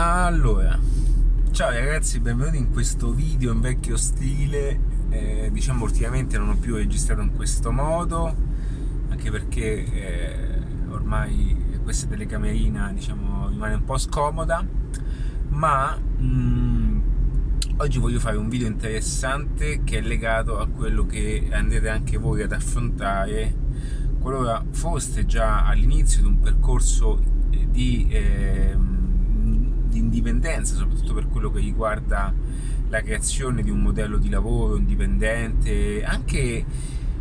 Allora, ciao ragazzi, benvenuti in questo video in vecchio stile. Eh, diciamo ultimamente non ho più registrato in questo modo, anche perché eh, ormai questa telecamerina diciamo rimane un po' scomoda, ma mh, mm, oggi voglio fare un video interessante che è legato a quello che andrete anche voi ad affrontare qualora foste già all'inizio di un percorso di eh, di indipendenza, soprattutto per quello che riguarda la creazione di un modello di lavoro indipendente, anche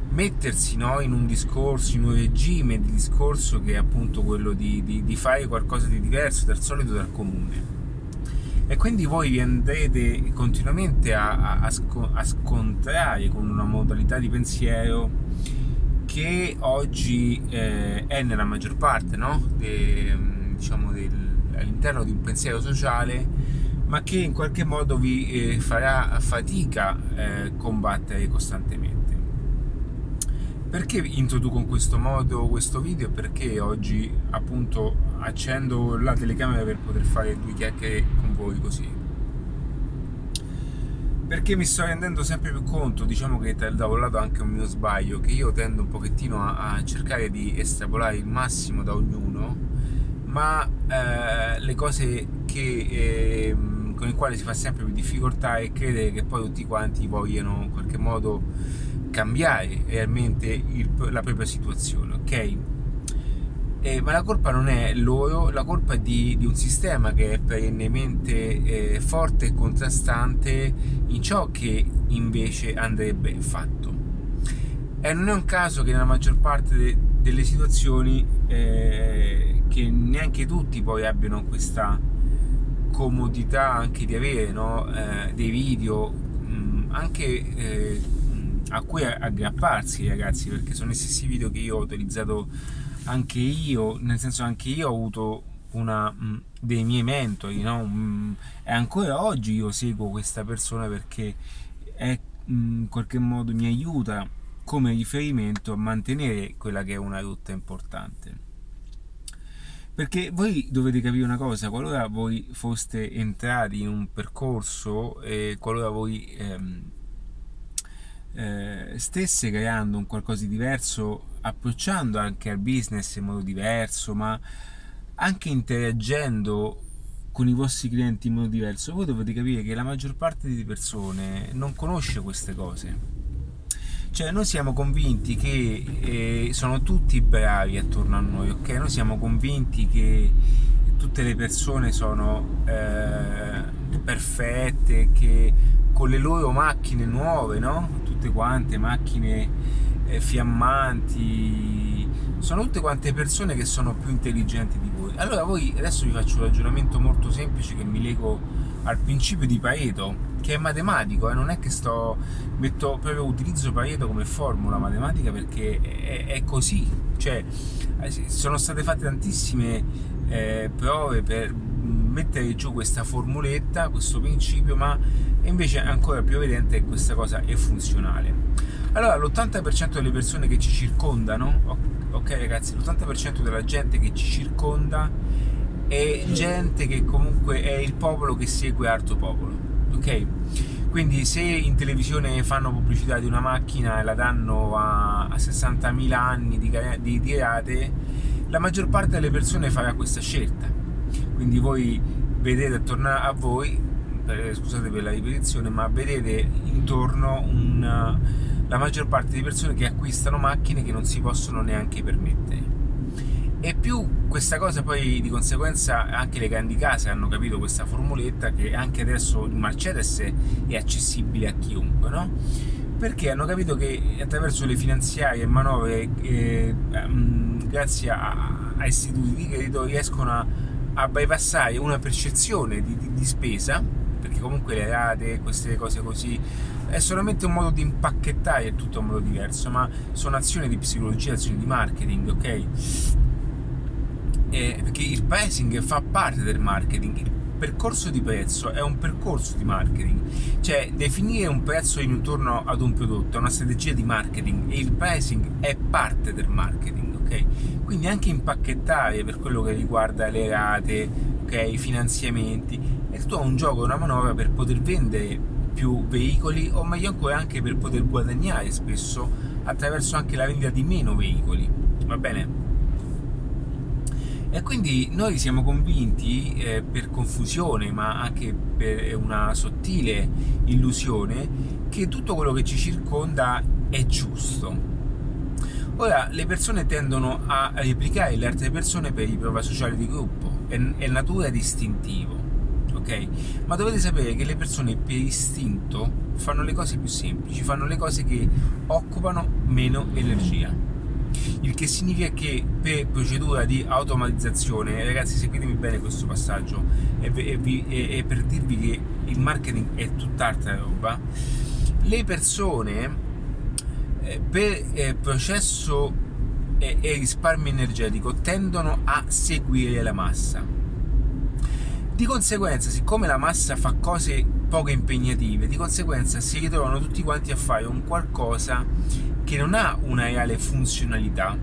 mettersi no, in un discorso, in un regime di discorso che è appunto quello di, di, di fare qualcosa di diverso dal solito, dal comune. E quindi voi vi andrete continuamente a, a, a scontrare con una modalità di pensiero che oggi eh, è nella maggior parte no? De, diciamo del, all'interno di un pensiero sociale, ma che in qualche modo vi eh, farà fatica eh, combattere costantemente. Perché introduco in questo modo questo video? Perché oggi appunto accendo la telecamera per poter fare due chiacchiere con voi così. Perché mi sto rendendo sempre più conto, diciamo che da un lato anche un mio sbaglio, che io tendo un pochettino a, a cercare di estrapolare il massimo da ognuno ma eh, le cose che, eh, con le quali si fa sempre più difficoltà è credere che poi tutti quanti vogliano in qualche modo cambiare realmente il, la propria situazione, ok? Eh, ma la colpa non è loro, la colpa è di, di un sistema che è perennemente eh, forte e contrastante in ciò che invece andrebbe fatto. E non è un caso che nella maggior parte de, delle situazioni eh, che neanche tutti poi abbiano questa comodità anche di avere no? eh, dei video mh, anche eh, a cui aggrapparsi ragazzi perché sono gli stessi video che io ho utilizzato anche io nel senso anche io ho avuto una, mh, dei miei mentori no? mh, e ancora oggi io seguo questa persona perché è, in qualche modo mi aiuta come riferimento a mantenere quella che è una rotta importante perché voi dovete capire una cosa, qualora voi foste entrati in un percorso e qualora voi ehm, eh, stesse creando un qualcosa di diverso, approcciando anche al business in modo diverso, ma anche interagendo con i vostri clienti in modo diverso, voi dovete capire che la maggior parte di persone non conosce queste cose cioè noi siamo convinti che eh, sono tutti bravi attorno a noi, ok? Noi siamo convinti che tutte le persone sono eh, perfette, che con le loro macchine nuove, no? Tutte quante macchine eh, fiammanti, sono tutte quante persone che sono più intelligenti di voi. Allora voi adesso vi faccio un ragionamento molto semplice che mi lego al principio di Pareto che è matematico, eh? non è che sto metto proprio utilizzo Pareto come formula matematica perché è, è così, cioè eh, sono state fatte tantissime eh, prove per mettere giù questa formuletta, questo principio, ma invece ancora più evidente che questa cosa è funzionale. Allora, l'80% delle persone che ci circondano, ok ragazzi, l'80% della gente che ci circonda è gente che comunque è il popolo che segue Arto Popolo ok? Quindi se in televisione fanno pubblicità di una macchina e la danno a, a 60.000 anni di, di, la maggior parte delle persone farà questa scelta. Quindi voi vedete attorno a voi, eh, scusate per la ripetizione, ma vedete intorno un, la maggior parte di persone che acquistano macchine che non si possono neanche permettere e più questa cosa poi di conseguenza anche le grandi case hanno capito questa formuletta che anche adesso il Mercedes è accessibile a chiunque, no? Perché hanno capito che attraverso le finanziarie e manovre, eh, grazie a, a, istituti di credito, riescono a, a bypassare una percezione di, di, di spesa, perché comunque le rate, queste cose così, è solamente un modo di impacchettare, è tutto un modo diverso, ma sono azioni di psicologia, azioni di marketing, ok? Eh, perché il pricing fa parte del marketing, il percorso di prezzo è un percorso di marketing, cioè definire un prezzo intorno ad un prodotto è una strategia di marketing e il pricing è parte del marketing, ok? Quindi anche impacchettare per quello che riguarda le rate, ok? Finanziamenti, è tutto un gioco, una manovra per poter vendere più veicoli o meglio ancora anche per poter guadagnare spesso attraverso anche la vendita di meno veicoli, va bene? E quindi noi siamo convinti, eh, per confusione, ma anche per una sottile illusione, che tutto quello che ci circonda è giusto. Ora, le persone tendono a replicare le altre persone per i prova sociali di gruppo, è, è natura distintivo, ok? Ma dovete sapere che le persone per istinto fanno le cose più semplici, fanno le cose che occupano meno energia il che significa che per procedura di automatizzazione, ragazzi seguitemi bene questo passaggio, è, è, è per dirvi che il marketing è tutt'altra roba, le persone eh, per eh, processo e, e risparmio energetico tendono a seguire la massa. Di conseguenza, siccome la massa fa cose poco impegnative, di conseguenza si ritrovano tutti quanti a fare un qualcosa che non ha una reale funzionalità,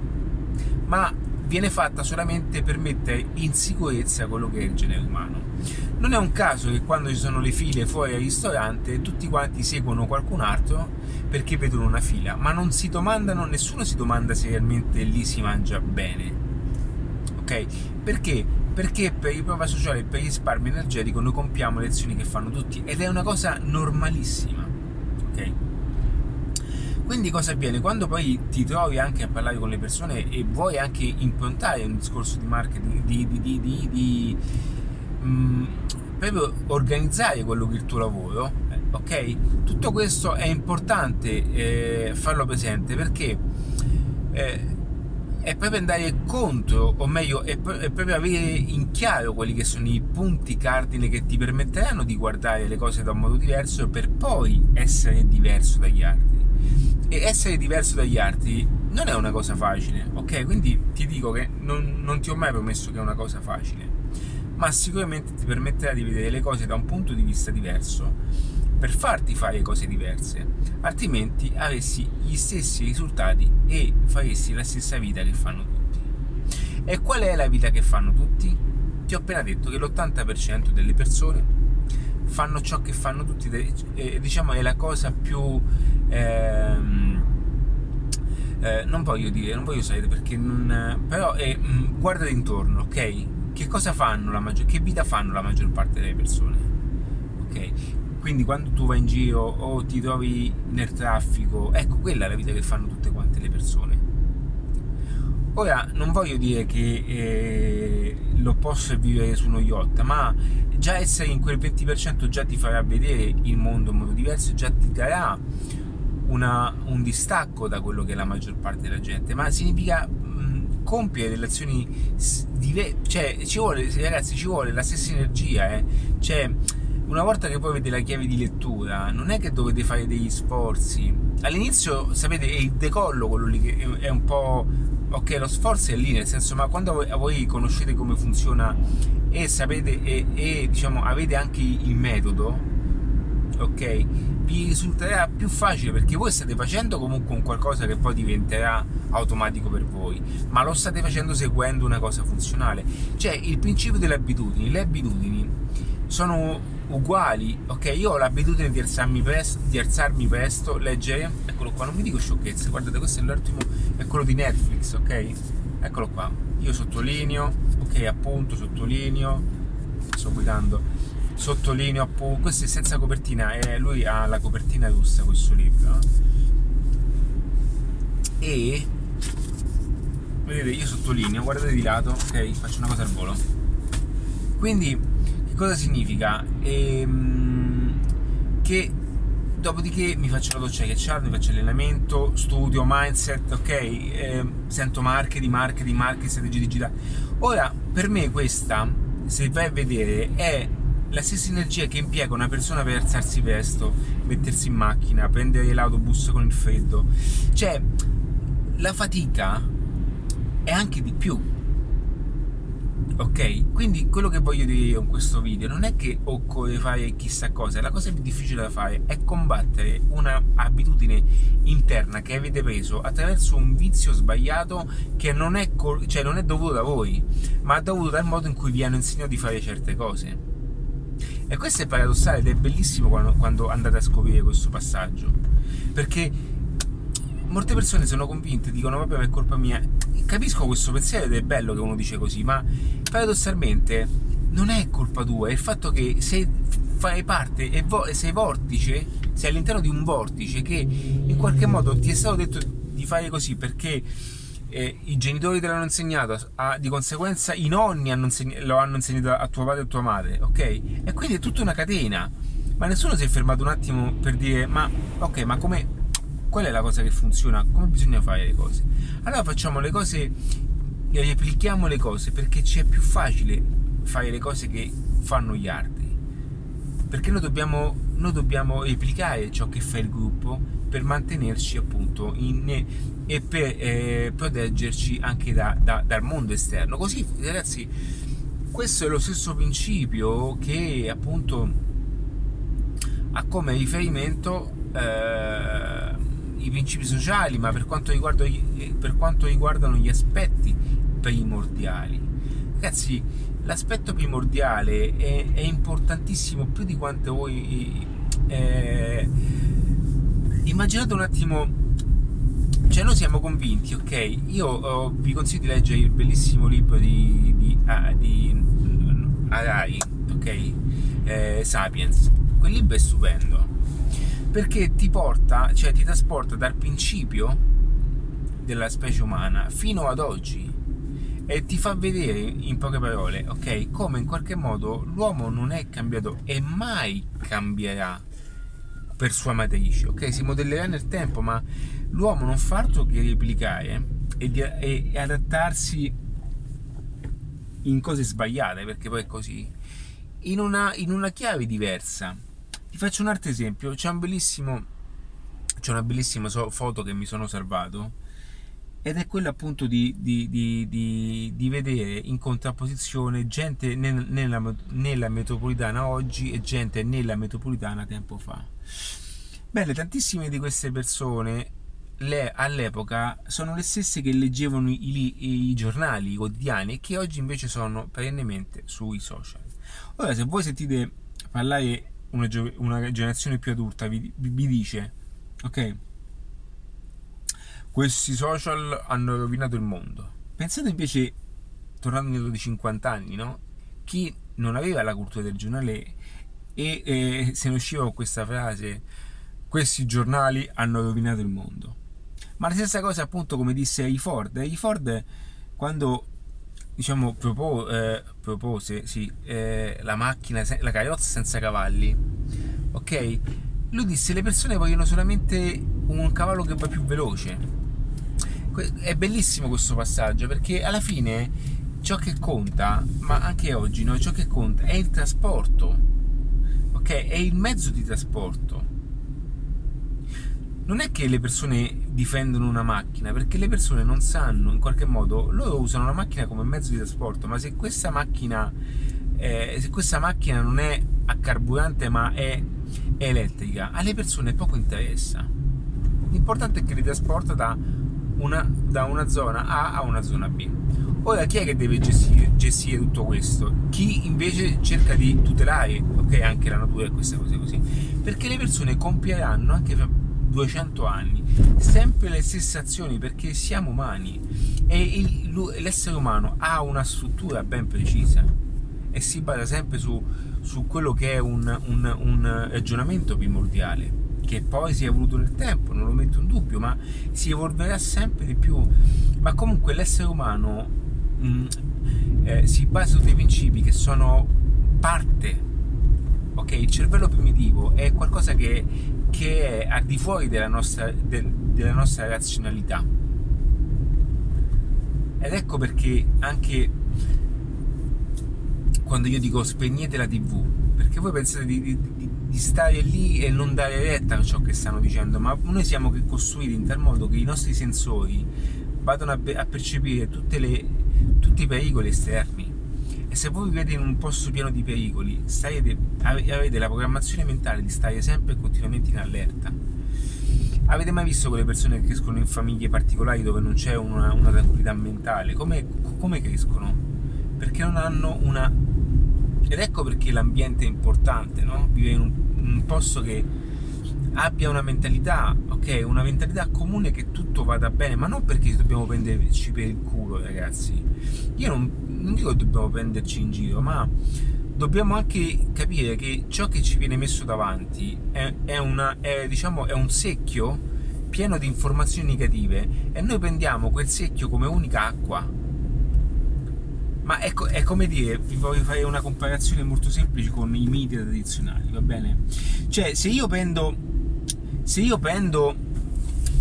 ma viene fatta solamente per mettere in sicurezza quello che è il genere umano. Non è un caso che quando ci sono le file fuori al ristorante tutti quanti seguono qualcun altro perché vedono una fila, ma non si domandano, nessuno si domanda se realmente lì si mangia bene. Ok? Perché? Perché per il prova sociale e per risparmio energetico noi compiamo le azioni che fanno tutti ed è una cosa normalissima. Ok? Quindi cosa avviene? Quando poi ti trovi anche a parlare con le persone e vuoi anche improntare un discorso di marketing, di, di, di, di, mh, mm, proprio organizzare quello che è il tuo lavoro, eh, ok? Tutto questo è importante eh, farlo presente perché eh, è proprio andare contro, o meglio, è, è, proprio avere in chiaro quelli che sono i punti cardine che ti permetteranno di guardare le cose da un modo diverso per poi essere diverso dagli altri essere diverso dagli altri non è una cosa facile, ok? Quindi ti dico che non, non, ti ho mai promesso che è una cosa facile, ma sicuramente ti permetterà di vedere le cose da un punto di vista diverso per farti fare cose diverse, altrimenti avresti gli stessi risultati e faresti la stessa vita che fanno tutti. E qual è la vita che fanno tutti? Ti ho appena detto che l'80% delle persone fanno ciò che fanno tutti, eh, diciamo è la cosa più... Ehm, eh, non voglio dire, non voglio sapere perché non... però mh, mm, guardate intorno, ok? Che cosa fanno la maggior... che vita fanno la maggior parte delle persone? Ok? Quindi quando tu vai in giro o ti trovi nel traffico, ecco quella è la vita che fanno tutte quante le persone. Ora non voglio dire che eh, lo posso vivere su uno yacht, ma già essere in quel 20% già ti farà vedere il mondo in modo diverso, già ti darà una, un distacco da quello che è la maggior parte della gente, ma significa mh, compiere delle azioni diverse, cioè ci vuole, ragazzi, ci vuole la stessa energia, eh? cioè una volta che poi avete la chiave di lettura, non è che dovete fare degli sforzi. All'inizio, sapete, è il decollo quello lì che è un po' ok, lo sforzo è lì, nel senso, ma quando voi, conoscete come funziona e sapete e, e, diciamo avete anche il metodo, ok, vi risulterà più facile perché voi state facendo comunque un qualcosa che poi diventerà automatico per voi, ma lo state facendo seguendo una cosa funzionale. Cioè, il principio delle abitudini, le abitudini sono uguali, ok? Io ho l'abitudine di alzarmi presto, di alzarmi presto, leggere, eccolo qua, non vi dico sciocchezze, guardate, questo è l'ultimo, è quello di Netflix, ok? Eccolo qua, io sottolineo, ok, appunto, sottolineo, sto guidando, sottolineo appunto, questo è senza copertina, e lui ha la copertina russa questo libro, e vedete, io sottolineo, guardate di lato, ok? Faccio una cosa al volo. Quindi cosa significa? Ehm, che dopodiché mi faccio la doccia ghiacciata, mi faccio allenamento, studio, mindset, ok? Eh, sento marche di marche di marche. Ora, per me questa, se vai a vedere, è la stessa energia che impiega una persona per alzarsi presto, mettersi in macchina, prendere l'autobus con il freddo. Cioè, la fatica è anche di più Ok, quindi quello che voglio dire io in questo video non è che occorre fare chissà cosa, la cosa più difficile da fare è combattere una abitudine interna che avete preso attraverso un vizio sbagliato che non è, cioè non è dovuto da voi, ma è dovuto dal modo in cui vi hanno insegnato di fare certe cose. E questo è paradossale ed è bellissimo quando, quando andate a scoprire questo passaggio, perché molte persone sono convinte, dicono vabbè ma è colpa mia. Capisco questo pensiero ed è bello che uno dice così, ma paradossalmente non è colpa tua, è il fatto che sei, fai parte e vo- sei vortice, sei all'interno di un vortice che in qualche modo ti è stato detto di fare così perché eh, i genitori te l'hanno insegnato, a, di conseguenza i nonni hanno insegn- lo hanno insegnato a tuo padre e a tua madre, ok? E quindi è tutta una catena. Ma nessuno si è fermato un attimo per dire, ma ok, ma come qual è la cosa che funziona, come bisogna fare le cose. Allora facciamo le cose replichiamo le cose perché ci è più facile fare le cose che fanno gli altri. Perché noi dobbiamo, noi dobbiamo replicare ciò che fa il gruppo per mantenerci appunto in, e per eh, proteggerci anche da, da, dal mondo esterno. Così ragazzi, questo è lo stesso principio che appunto ha come riferimento eh, i principi sociali, ma per quanto, riguarda, per quanto riguardano gli aspetti primordiali. Ragazzi, l'aspetto primordiale è, è importantissimo più di quanto voi... Eh, immaginate un attimo, cioè noi siamo convinti, ok? Io oh, vi consiglio di leggere il bellissimo libro di, di, ah, di Harari, ok? Eh, Sapiens. Quel libro è stupendo perché ti porta, cioè ti trasporta dal principio della specie umana fino ad oggi e ti fa vedere in poche parole, ok, come in qualche modo l'uomo non è cambiato e mai cambierà per sua matrice, ok? Si modellerà nel tempo, ma l'uomo non fa altro che replicare e, di, e, e adattarsi in cose sbagliate, perché poi è così, in una, in una chiave diversa ti faccio un altro esempio, c'è un bellissimo c'è una bellissima foto che mi sono salvato ed è quella appunto di, di, di, di vedere in contrapposizione gente nella, nella, metropolitana oggi e gente nella metropolitana tempo fa. Bene, tantissime di queste persone le, all'epoca sono le stesse che leggevano i, i giornali, i quotidiani e che oggi invece sono perennemente sui social. Ora, se voi sentite parlare una, una generazione più adulta vi, vi dice, ok, questi social hanno rovinato il mondo. Pensate invece, tornando indietro di 50 anni, no? Chi non aveva la cultura del giornale e eh, se ne usciva con questa frase, questi giornali hanno rovinato il mondo. Ma la stessa cosa appunto come disse Harry Ford. Harry Ford quando diciamo, propose, eh, propose sì, eh, la macchina, la carrozza senza cavalli. Ok? Lui disse le persone vogliono solamente un cavallo che va più veloce. È bellissimo questo passaggio perché alla fine ciò che conta, ma anche oggi no, ciò che conta è il trasporto. Ok? È il mezzo di trasporto non è che le persone difendono una macchina, perché le persone non sanno, in qualche modo, loro usano una macchina come mezzo di trasporto, ma se questa macchina, eh, se questa macchina non è a carburante ma è, è elettrica, alle persone poco interessa. L'importante è che li trasporta da una, da una zona A a una zona B. Ora chi è che deve gestire, gestire, tutto questo? Chi invece cerca di tutelare okay, anche la natura e queste cose così? Perché le persone compieranno anche 200 anni, sempre le stesse azioni perché siamo umani e il, l'essere umano ha una struttura ben precisa e si basa sempre su, su quello che è un, un, un, ragionamento primordiale che poi si è evoluto nel tempo, non lo metto in dubbio, ma si evolverà sempre di più. Ma comunque l'essere umano mh, mm, eh, si basa su dei principi che sono parte ok il cervello primitivo è qualcosa che, che è al di fuori della nostra, de, della nostra razionalità. Ed ecco perché anche quando io dico spegnete la tv perché voi pensate di, di, di, stare lì e non dare retta a ciò che stanno dicendo ma noi siamo costruiti in tal modo che i nostri sensori vadano a, a percepire le, tutti i pericoli esterni E se voi vivete in un posto pieno di pericoli, state, avete la programmazione mentale di stare sempre e continuamente in allerta. Avete mai visto quelle persone che crescono in famiglie particolari dove non c'è una, una tranquillità mentale? Come, come crescono? Perché non hanno una... Ed ecco perché l'ambiente è importante, no? Vive in un, un posto che abbia una mentalità, ok, una mentalità comune che tutto vada bene, ma non perché dobbiamo prenderci per il culo, ragazzi. Io non, non dico che dobbiamo prenderci in giro, ma dobbiamo anche capire che ciò che ci viene messo davanti è, è, una, è, diciamo, è un secchio pieno di informazioni negative e noi prendiamo quel secchio come unica acqua. Ma è, è, come dire, vi voglio fare una comparazione molto semplice con i media tradizionali, va bene? Cioè, se io prendo, se io prendo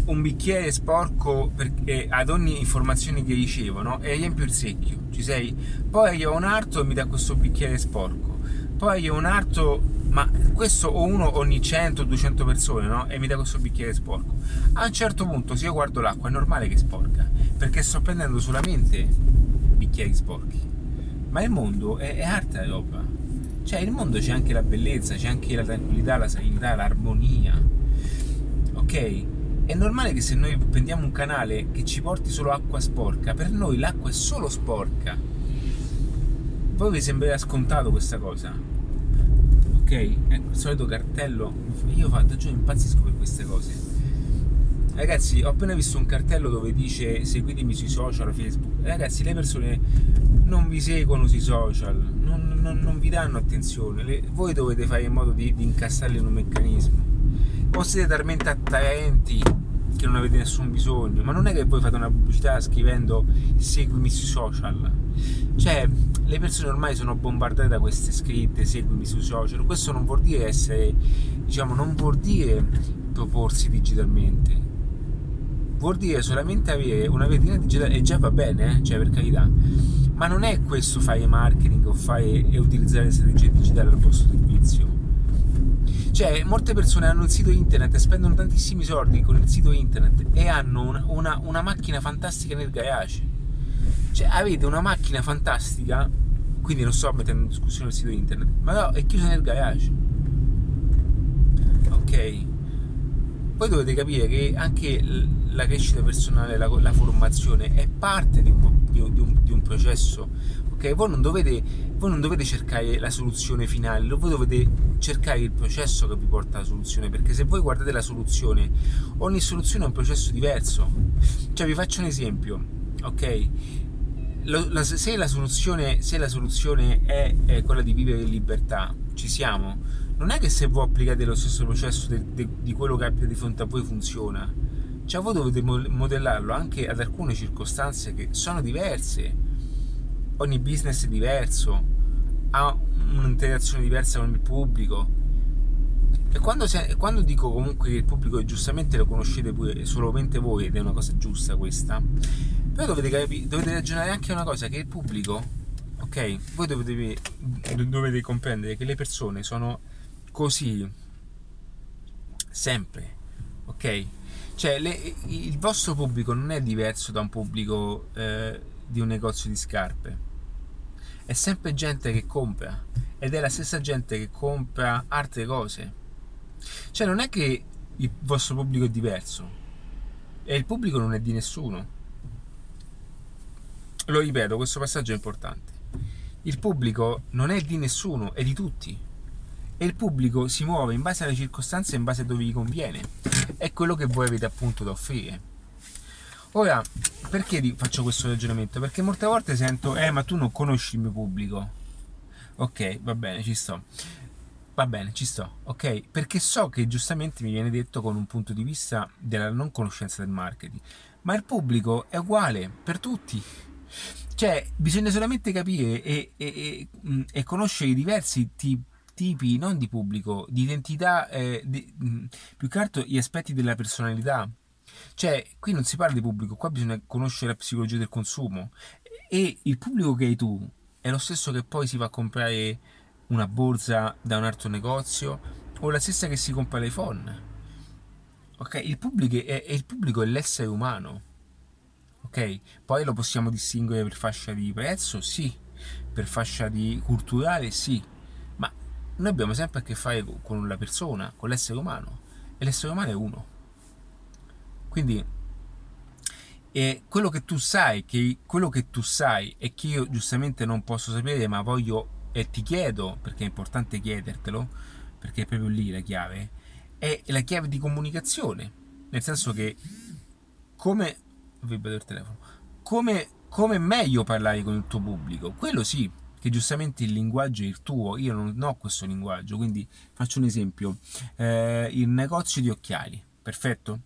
un bicchiere sporco perché, ad ogni informazione che ricevo, no? E riempio il secchio, ci sei? Poi arriva un altro e mi dà questo bicchiere sporco. Poi arriva un altro, ma questo o uno ogni 100-200 persone, no? E mi dà questo bicchiere sporco. A un certo punto, se io guardo l'acqua, è normale che sporca, perché sto prendendo solamente bicchieri sporchi. Ma il mondo è, è altra roba. Cioè, il mondo c'è anche la bellezza, c'è anche la tranquillità, la serenità, l'armonia. Ok? È normale che se noi prendiamo un canale che ci porti solo acqua sporca, per noi l'acqua è solo sporca. Voi vi sembrerà scontato questa cosa? Ok? Ecco il solito cartello. Io faccio giù impazzisco per queste cose. Ragazzi, ho appena visto un cartello dove dice seguitemi sui social, Facebook. Ragazzi, le persone non vi seguono sui social, non, non, non vi danno attenzione. Le, voi dovete fare in modo di, di incastrarli in un meccanismo o siete talmente attraenti che non avete nessun bisogno, ma non è che voi fate una pubblicità scrivendo seguimi sui social. Cioè, le persone ormai sono bombardate da queste scritte, seguimi sui social. Questo non vuol dire essere, diciamo, non vuol dire proporsi digitalmente. Vuol dire solamente avere una vetrina digitale e già va bene, eh? cioè per carità. Ma non è questo fare marketing o fare e utilizzare strategie digitali al vostro servizio cioè, molte persone hanno il sito internet e spendono tantissimi soldi con il sito internet e hanno una, una, una macchina fantastica nel garage. Cioè, avete una macchina fantastica, quindi non sto mettendo in discussione il sito internet, ma no, è chiusa nel garage. Ok? Poi dovete capire che anche la crescita personale, la, la formazione è parte di un, di un, di un processo Voi non, dovete, voi non dovete cercare la soluzione finale, voi dovete cercare il processo che vi porta alla soluzione, perché se voi guardate la soluzione, ogni soluzione è un processo diverso. Cioè, vi faccio un esempio, ok? Lo, la, se, la soluzione, se la soluzione è, è, quella di vivere in libertà, ci siamo. Non è che se voi applicate lo stesso processo de, de, di quello che avete di fronte a voi funziona. Cioè voi dovete modellarlo anche ad alcune circostanze che sono diverse ogni business è diverso, ha un'interazione diversa con il pubblico. E quando, se, quando, dico comunque che il pubblico giustamente lo conoscete pure solamente voi, ed è una cosa giusta questa, però dovete, capi, dovete ragionare anche una cosa, che il pubblico, ok, voi dovete, dovete comprendere che le persone sono così sempre, ok? Cioè le, il vostro pubblico non è diverso da un pubblico eh, di un negozio di scarpe è sempre gente che compra ed è la stessa gente che compra altre cose. Cioè non è che il vostro pubblico è diverso e il pubblico non è di nessuno. Lo ripeto, questo passaggio è importante. Il pubblico non è di nessuno, è di tutti. E il pubblico si muove in base alle circostanze in base a dove gli conviene. È quello che voi avete appunto da offrire. Ora, perché faccio questo ragionamento? Perché molte volte sento, eh, ma tu non conosci il mio pubblico. Ok, va bene, ci sto. Va bene, ci sto, ok? Perché so che giustamente mi viene detto con un punto di vista della non conoscenza del marketing, ma il pubblico è uguale per tutti. Cioè, bisogna solamente capire e, e, e, mm, e conoscere i diversi tipi tipi non di pubblico, di identità, eh, di, mm, più che altro gli aspetti della personalità cioè, qui non si parla di pubblico, qua bisogna conoscere la psicologia del consumo. E il pubblico che hai tu è lo stesso che poi si va a comprare una borsa da un altro negozio o la stessa che si compra l'iPhone. Ok? Il pubblico è, il pubblico è l'essere umano. Ok? Poi lo possiamo distinguere per fascia di prezzo? Sì. per fascia di culturale, sì, ma noi abbiamo sempre a che fare con la persona, con l'essere umano e l'essere umano è uno. Quindi e quello che tu sai, che quello che tu sai e che io giustamente non posso sapere, ma voglio e ti chiedo, perché è importante chiedertelo, perché è proprio lì la chiave, è la chiave di comunicazione. Nel senso che come vibra il telefono, come, come meglio parlare con il tuo pubblico, quello sì, che giustamente il linguaggio è il tuo, io non ho questo linguaggio, quindi faccio un esempio, eh, il negozio di occhiali, perfetto?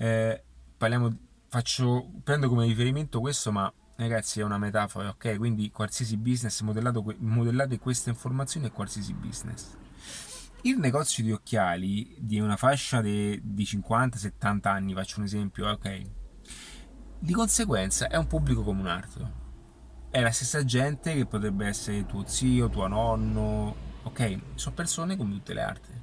Eh, parliamo faccio, prendo come riferimento questo, ma ragazzi è una metafora, ok? Quindi qualsiasi business, modellate queste informazioni a qualsiasi business. Il negozio di occhiali di una fascia de, di 50-70 anni, faccio un esempio, ok? Di conseguenza è un pubblico come un altro. È la stessa gente che potrebbe essere tuo zio, tuo nonno, ok? Sono persone come tutte le altre.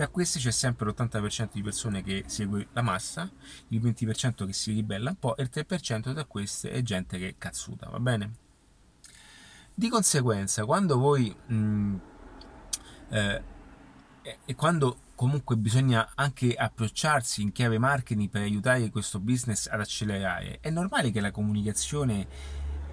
Tra questi c'è sempre l'80% di persone che segue la massa, il 20% che si ribella un po' e il 3% tra queste è gente che è cazzuta, va bene? Di conseguenza, quando voi... Mh, mm, eh, e quando comunque bisogna anche approcciarsi in chiave marketing per aiutare questo business ad accelerare, è normale che la comunicazione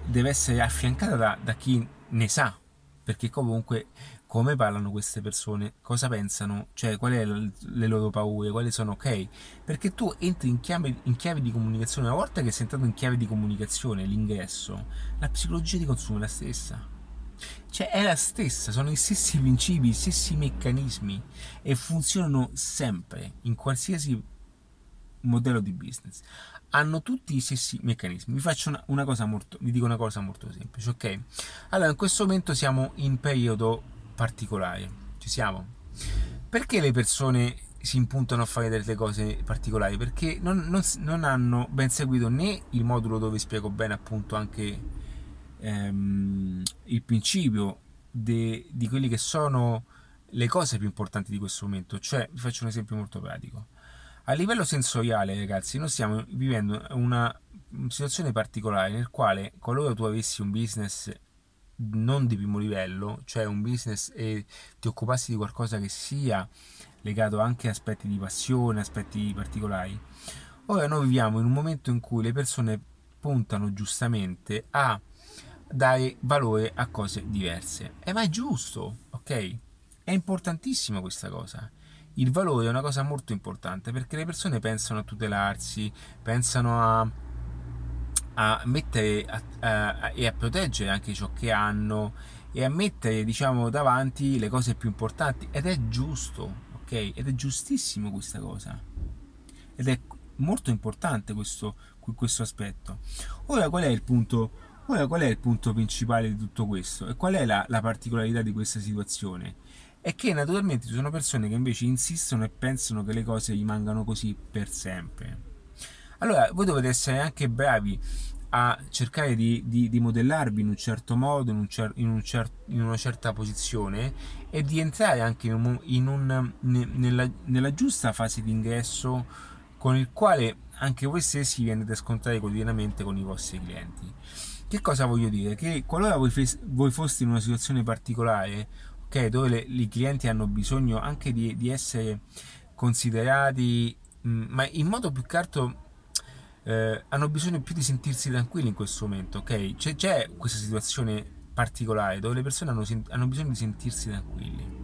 deve essere affiancata da, da chi ne sa, perché comunque come parlano queste persone, cosa pensano, cioè quali sono le loro paure, quali sono ok, perché tu entri in chiave, in chiave, di comunicazione, una volta che sei entrato in chiave di comunicazione, l'ingresso, la psicologia di consumo è la stessa. Cioè è la stessa, sono gli stessi principi, gli stessi meccanismi e funzionano sempre in qualsiasi modello di business. Hanno tutti gli stessi meccanismi. Vi faccio una, una cosa molto, vi dico una cosa molto semplice, ok? Allora, in questo momento siamo in periodo particolari. Ci siamo? Perché le persone si impuntano a fare delle cose particolari? Perché non, non, non hanno ben seguito né il modulo dove spiego bene appunto anche ehm, il principio de, di quelle che sono le cose più importanti di questo momento. Cioè, vi faccio un esempio molto pratico. A livello sensoriale, ragazzi, noi stiamo vivendo una situazione particolare nel quale qualora tu avessi un business non di primo livello, cioè un business e ti occupassi di qualcosa che sia legato anche a aspetti di passione, aspetti particolari. Ora noi viviamo in un momento in cui le persone puntano giustamente a dare valore a cose diverse. E ma è giusto, ok? È importantissima questa cosa. Il valore è una cosa molto importante perché le persone pensano a tutelarsi, pensano a a mettere a, a, e a proteggere anche ciò che hanno e a mettere diciamo davanti le cose più importanti. Ed è giusto ok? Ed è giustissimo questa cosa. Ed è molto importante questo, questo aspetto. Ora qual è il punto ora qual è il punto principale di tutto questo? E qual è la, la particolarità di questa situazione? È che naturalmente ci sono persone che invece insistono e pensano che le cose rimangano così per sempre allora, voi dovete essere anche bravi a cercare di, di, di modellarvi in un certo modo, in, un cer- in, un cer- in, una certa posizione e di entrare anche in un, in un, nella, nella, giusta fase di ingresso con il quale anche voi stessi vi andate a scontrare quotidianamente con i vostri clienti. Che cosa voglio dire? Che qualora voi, fes- voi foste in una situazione particolare, ok, dove le, i clienti hanno bisogno anche di, di essere considerati, mh, ma in modo più che altro eh, hanno bisogno più di sentirsi tranquilli in questo momento, ok? C'è, c'è questa situazione particolare dove le persone hanno, hanno, bisogno di sentirsi tranquilli.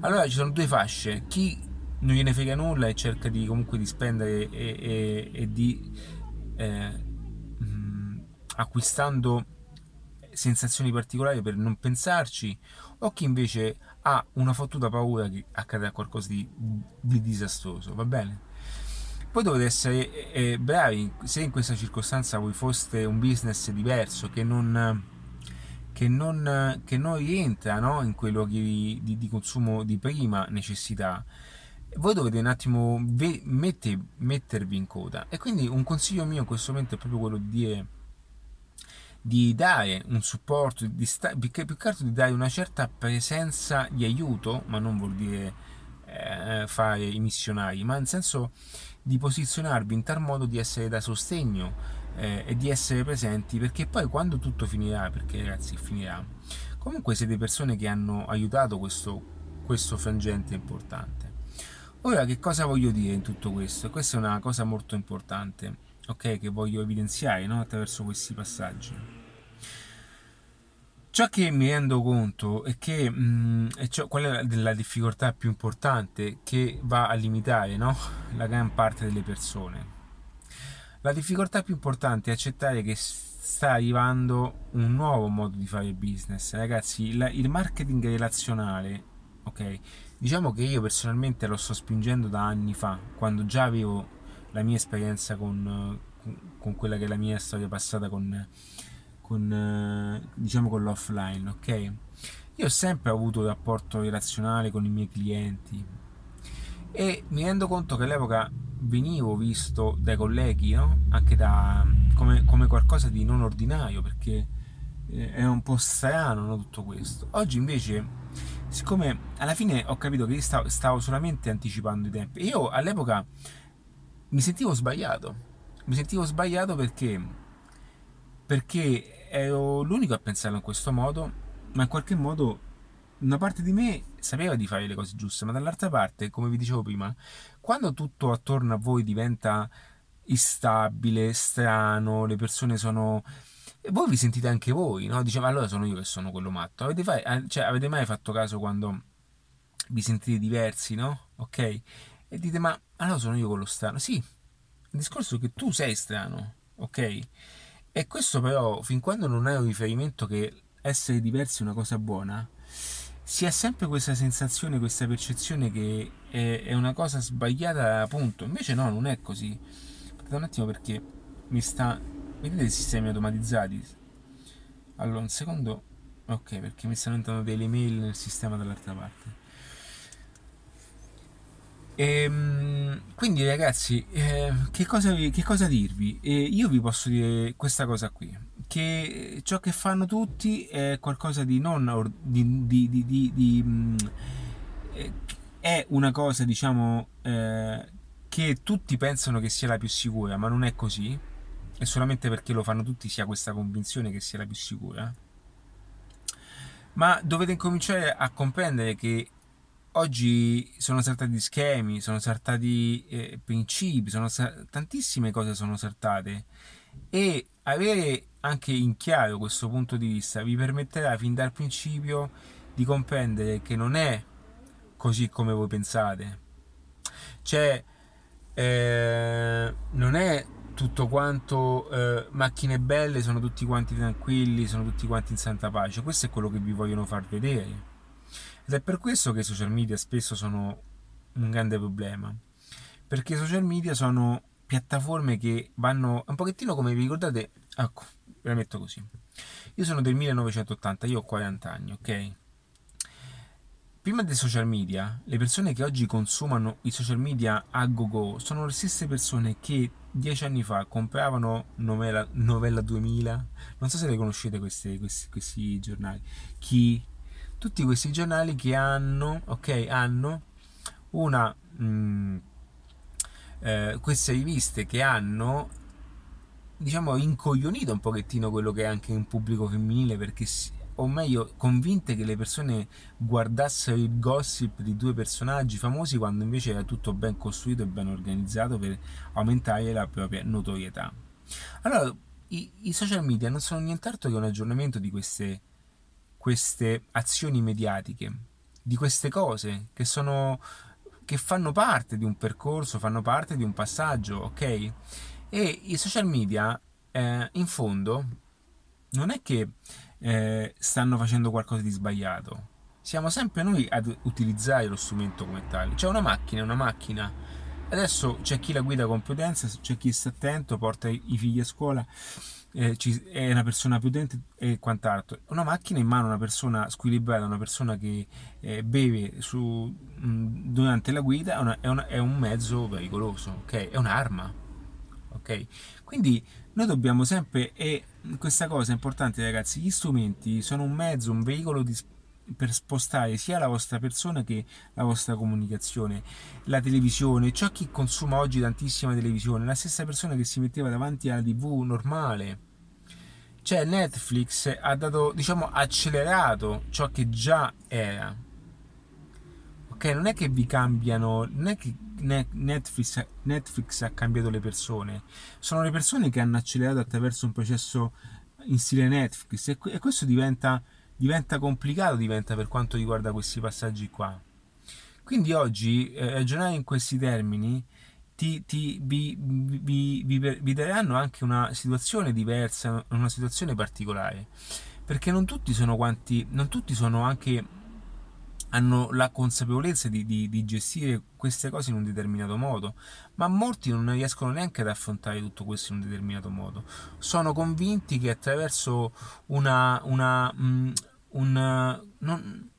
Allora ci sono due fasce, chi non gliene frega nulla e cerca di comunque di spendere e, e, e di eh, mm, acquistando sensazioni particolari per non pensarci, o chi invece ha una fottuta paura che accadrà qualcosa di, di disastroso, va bene? Poi dovete essere eh, bravi, se in questa circostanza voi foste un business diverso che non, che non, che non rientra no? in quei luoghi di, di, consumo di prima necessità, voi dovete un attimo ve- metter, mettervi in coda. E quindi un consiglio mio in questo momento è proprio quello di di dare un supporto, di sta- più, che, più che altro di dare una certa presenza di aiuto, ma non vuol dire eh, fare i missionari, ma nel senso di posizionarvi in tal modo di essere da sostegno eh, e di essere presenti perché poi quando tutto finirà, perché ragazzi finirà, comunque siete persone che hanno aiutato questo, questo frangente importante. Ora che cosa voglio dire in tutto questo? Questa è una cosa molto importante, ok, che voglio evidenziare no? attraverso questi passaggi. Ciò che mi rendo conto è che mh, mm, è ciò, qual è la difficoltà più importante che va a limitare no? la gran parte delle persone. La difficoltà più importante è accettare che sta arrivando un nuovo modo di fare business. Ragazzi, il, il marketing relazionale, ok? Diciamo che io personalmente lo sto spingendo da anni fa, quando già avevo la mia esperienza con, con quella che è la mia storia passata con, con diciamo con l'offline, ok? Io ho sempre avuto un rapporto relazionale con i miei clienti e mi rendo conto che all'epoca venivo visto dai colleghi, no? anche da, come, come, qualcosa di non ordinario, perché eh, è un po' strano no? tutto questo. Oggi invece, siccome alla fine ho capito che stavo, stavo solamente anticipando i tempi, io all'epoca mi sentivo sbagliato, mi sentivo sbagliato perché, perché ero l'unico a pensarlo in questo modo, ma in qualche modo una parte di me sapeva di fare le cose giuste, ma dall'altra parte, come vi dicevo prima, quando tutto attorno a voi diventa instabile, strano, le persone sono... E voi vi sentite anche voi, no? Diciamo, allora sono io che sono quello matto. Avete, fai... Eh, cioè, avete mai fatto caso quando vi sentite diversi, no? Ok? E dite, ma allora sono io quello strano. Sì, il discorso è che tu sei strano, ok? E questo però, fin quando non hai un riferimento che essere diversi è una cosa buona, si ha sempre questa sensazione, questa percezione che è, una cosa sbagliata, appunto. Invece no, non è così. Aspettate un attimo perché mi sta... Vedete i sistemi automatizzati? Allora, un secondo... Ok, perché mi stanno entrando delle mail nel sistema dall'altra parte. Ehm, quindi ragazzi, eh, che, cosa, che, cosa, dirvi? Eh, io vi posso dire questa cosa qui, che ciò che fanno tutti è qualcosa di non... Di, di, di, di mh, mm, eh, è una cosa, diciamo, eh, che tutti pensano che sia la più sicura, ma non è così. E solamente perché lo fanno tutti si ha questa convinzione che sia la più sicura. Ma dovete incominciare a comprendere che oggi sono saltati schemi, sono saltati eh, principi, sono tantissime cose sono saltate e avere anche in chiaro questo punto di vista vi permetterà fin dal principio di comprendere che non è così come voi pensate. Cioè, eh, non è tutto quanto eh, macchine belle, sono tutti quanti tranquilli, sono tutti quanti in santa pace. Questo è quello che vi vogliono far vedere. Ed è per questo che i social media spesso sono un grande problema. Perché i social media sono piattaforme che vanno un pochettino come vi ricordate, ecco, ve la metto così. Io sono del 1980, io ho 40 anni, ok? Prima dei social media, le persone che oggi consumano i social media a go-go sono le stesse persone che dieci anni fa compravano Novella, Novella 2000, non so se le conoscete questi, questi, questi giornali, chi tutti questi giornali che hanno, ok, hanno una, mh, mm, eh, queste riviste che hanno, diciamo, incoglionito un pochettino quello che è anche un pubblico femminile perché o meglio, convinte che le persone guardassero il gossip di due personaggi famosi quando invece era tutto ben costruito e ben organizzato per aumentare la propria notorietà. Allora, i, i social media non sono nient'altro che un aggiornamento di queste queste azioni mediatiche, di queste cose che sono che fanno parte di un percorso, fanno parte di un passaggio, ok? E i social media, eh, in fondo, non è che eh, stanno facendo qualcosa di sbagliato. Siamo sempre noi ad utilizzare lo strumento come tale. C'è una macchina, una macchina. Adesso c'è chi la guida con prudenza, c'è chi sta attento, porta i figli a scuola eh, ci, è una persona prudente e quant'altro. Una macchina in mano, una persona squilibrata, una persona che eh, beve su, mh, durante la guida è, una, è, una, è, un mezzo pericoloso, ok? È un'arma, ok? Quindi noi dobbiamo sempre, e questa cosa è importante ragazzi, gli strumenti sono un mezzo, un veicolo di, per spostare sia la vostra persona che la vostra comunicazione. La televisione, ciò chi consuma oggi tantissima televisione, la stessa persona che si metteva davanti alla TV normale. Cioè Netflix ha dato, diciamo, accelerato ciò che già era. Ok, non è che vi cambiano, non è che Netflix, Netflix ha cambiato le persone, sono le persone che hanno accelerato attraverso un processo in stile Netflix e, e questo diventa, diventa, complicato, diventa per quanto riguarda questi passaggi qua. Quindi oggi eh, ragionare in questi termini ti, ti, vi, vi, vi, vi daranno anche una situazione diversa, una situazione particolare, perché non tutti sono quanti, non tutti sono anche hanno la consapevolezza di, di, di, gestire queste cose in un determinato modo, ma molti non riescono neanche ad affrontare tutto questo in un determinato modo. Sono convinti che attraverso una... una mh, mm, un, non,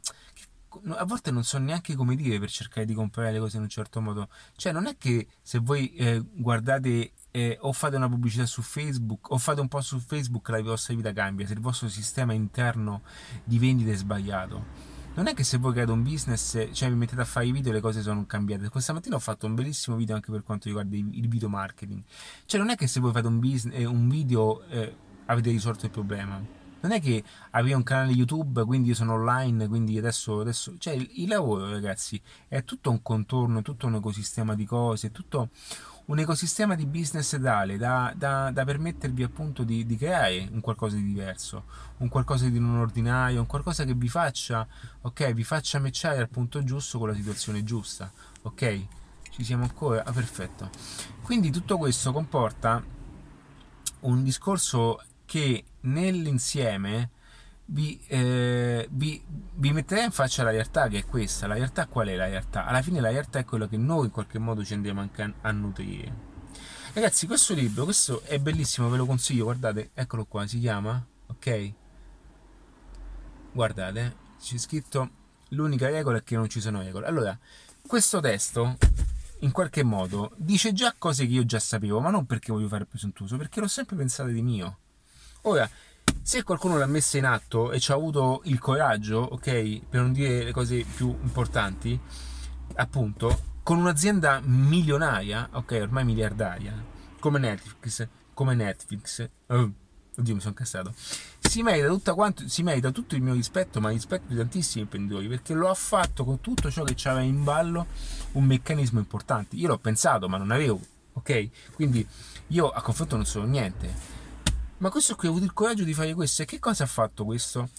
a volte non so neanche come dire per cercare di comprare le cose in un certo modo. Cioè, non è che se voi eh, guardate eh, o fate una pubblicità su Facebook o fate un po' su Facebook la vostra vita cambia, se il vostro sistema interno di vendita è sbagliato non è che se voi create un business, cioè vi mettete a fare i video le cose sono cambiate. Questa mattina ho fatto un bellissimo video anche per quanto riguarda il video marketing. Cioè non è che se voi fate un, business, eh, un video eh, avete risolto il problema. Non è che avete un canale YouTube, quindi sono online, quindi adesso, adesso... Cioè il, il lavoro ragazzi è tutto un contorno, è tutto un ecosistema di cose, è tutto un ecosistema di business tale da, da, da permettervi appunto di, di, creare un qualcosa di diverso, un qualcosa di non ordinario, un qualcosa che vi faccia, ok, vi faccia matchare al punto giusto con la situazione giusta, ok? Ci siamo ancora? Ah, perfetto. Quindi tutto questo comporta un discorso che nell'insieme vi, eh, vi, vi, metterei in faccia la realtà che è questa. La realtà qual è la realtà? Alla fine la realtà è quello che noi in qualche modo ci andiamo anche a, nutrire. Ragazzi, questo libro, questo è bellissimo, ve lo consiglio, guardate, eccolo qua, si chiama, ok? Guardate, c'è scritto l'unica regola è che non ci sono regole. Allora, questo testo in qualche modo dice già cose che io già sapevo, ma non perché voglio fare presuntuoso, perché l'ho sempre pensato di mio. Ora, se qualcuno l'ha messa in atto e ci ha avuto il coraggio, ok, per non dire le cose più importanti, appunto, con un'azienda milionaria, ok, ormai miliardaria, come Netflix, come Netflix, oh, oddio mi sono incassato, si merita, quanto, si merita tutto il mio rispetto, ma rispetto di tantissimi imprenditori, perché lo ha fatto con tutto ciò che c'aveva in ballo un meccanismo importante. Io l'ho pensato, ma non avevo, ok? Quindi io a confronto non sono niente ma questo qui ha avuto il coraggio di fare questo. E che cosa ha fatto questo?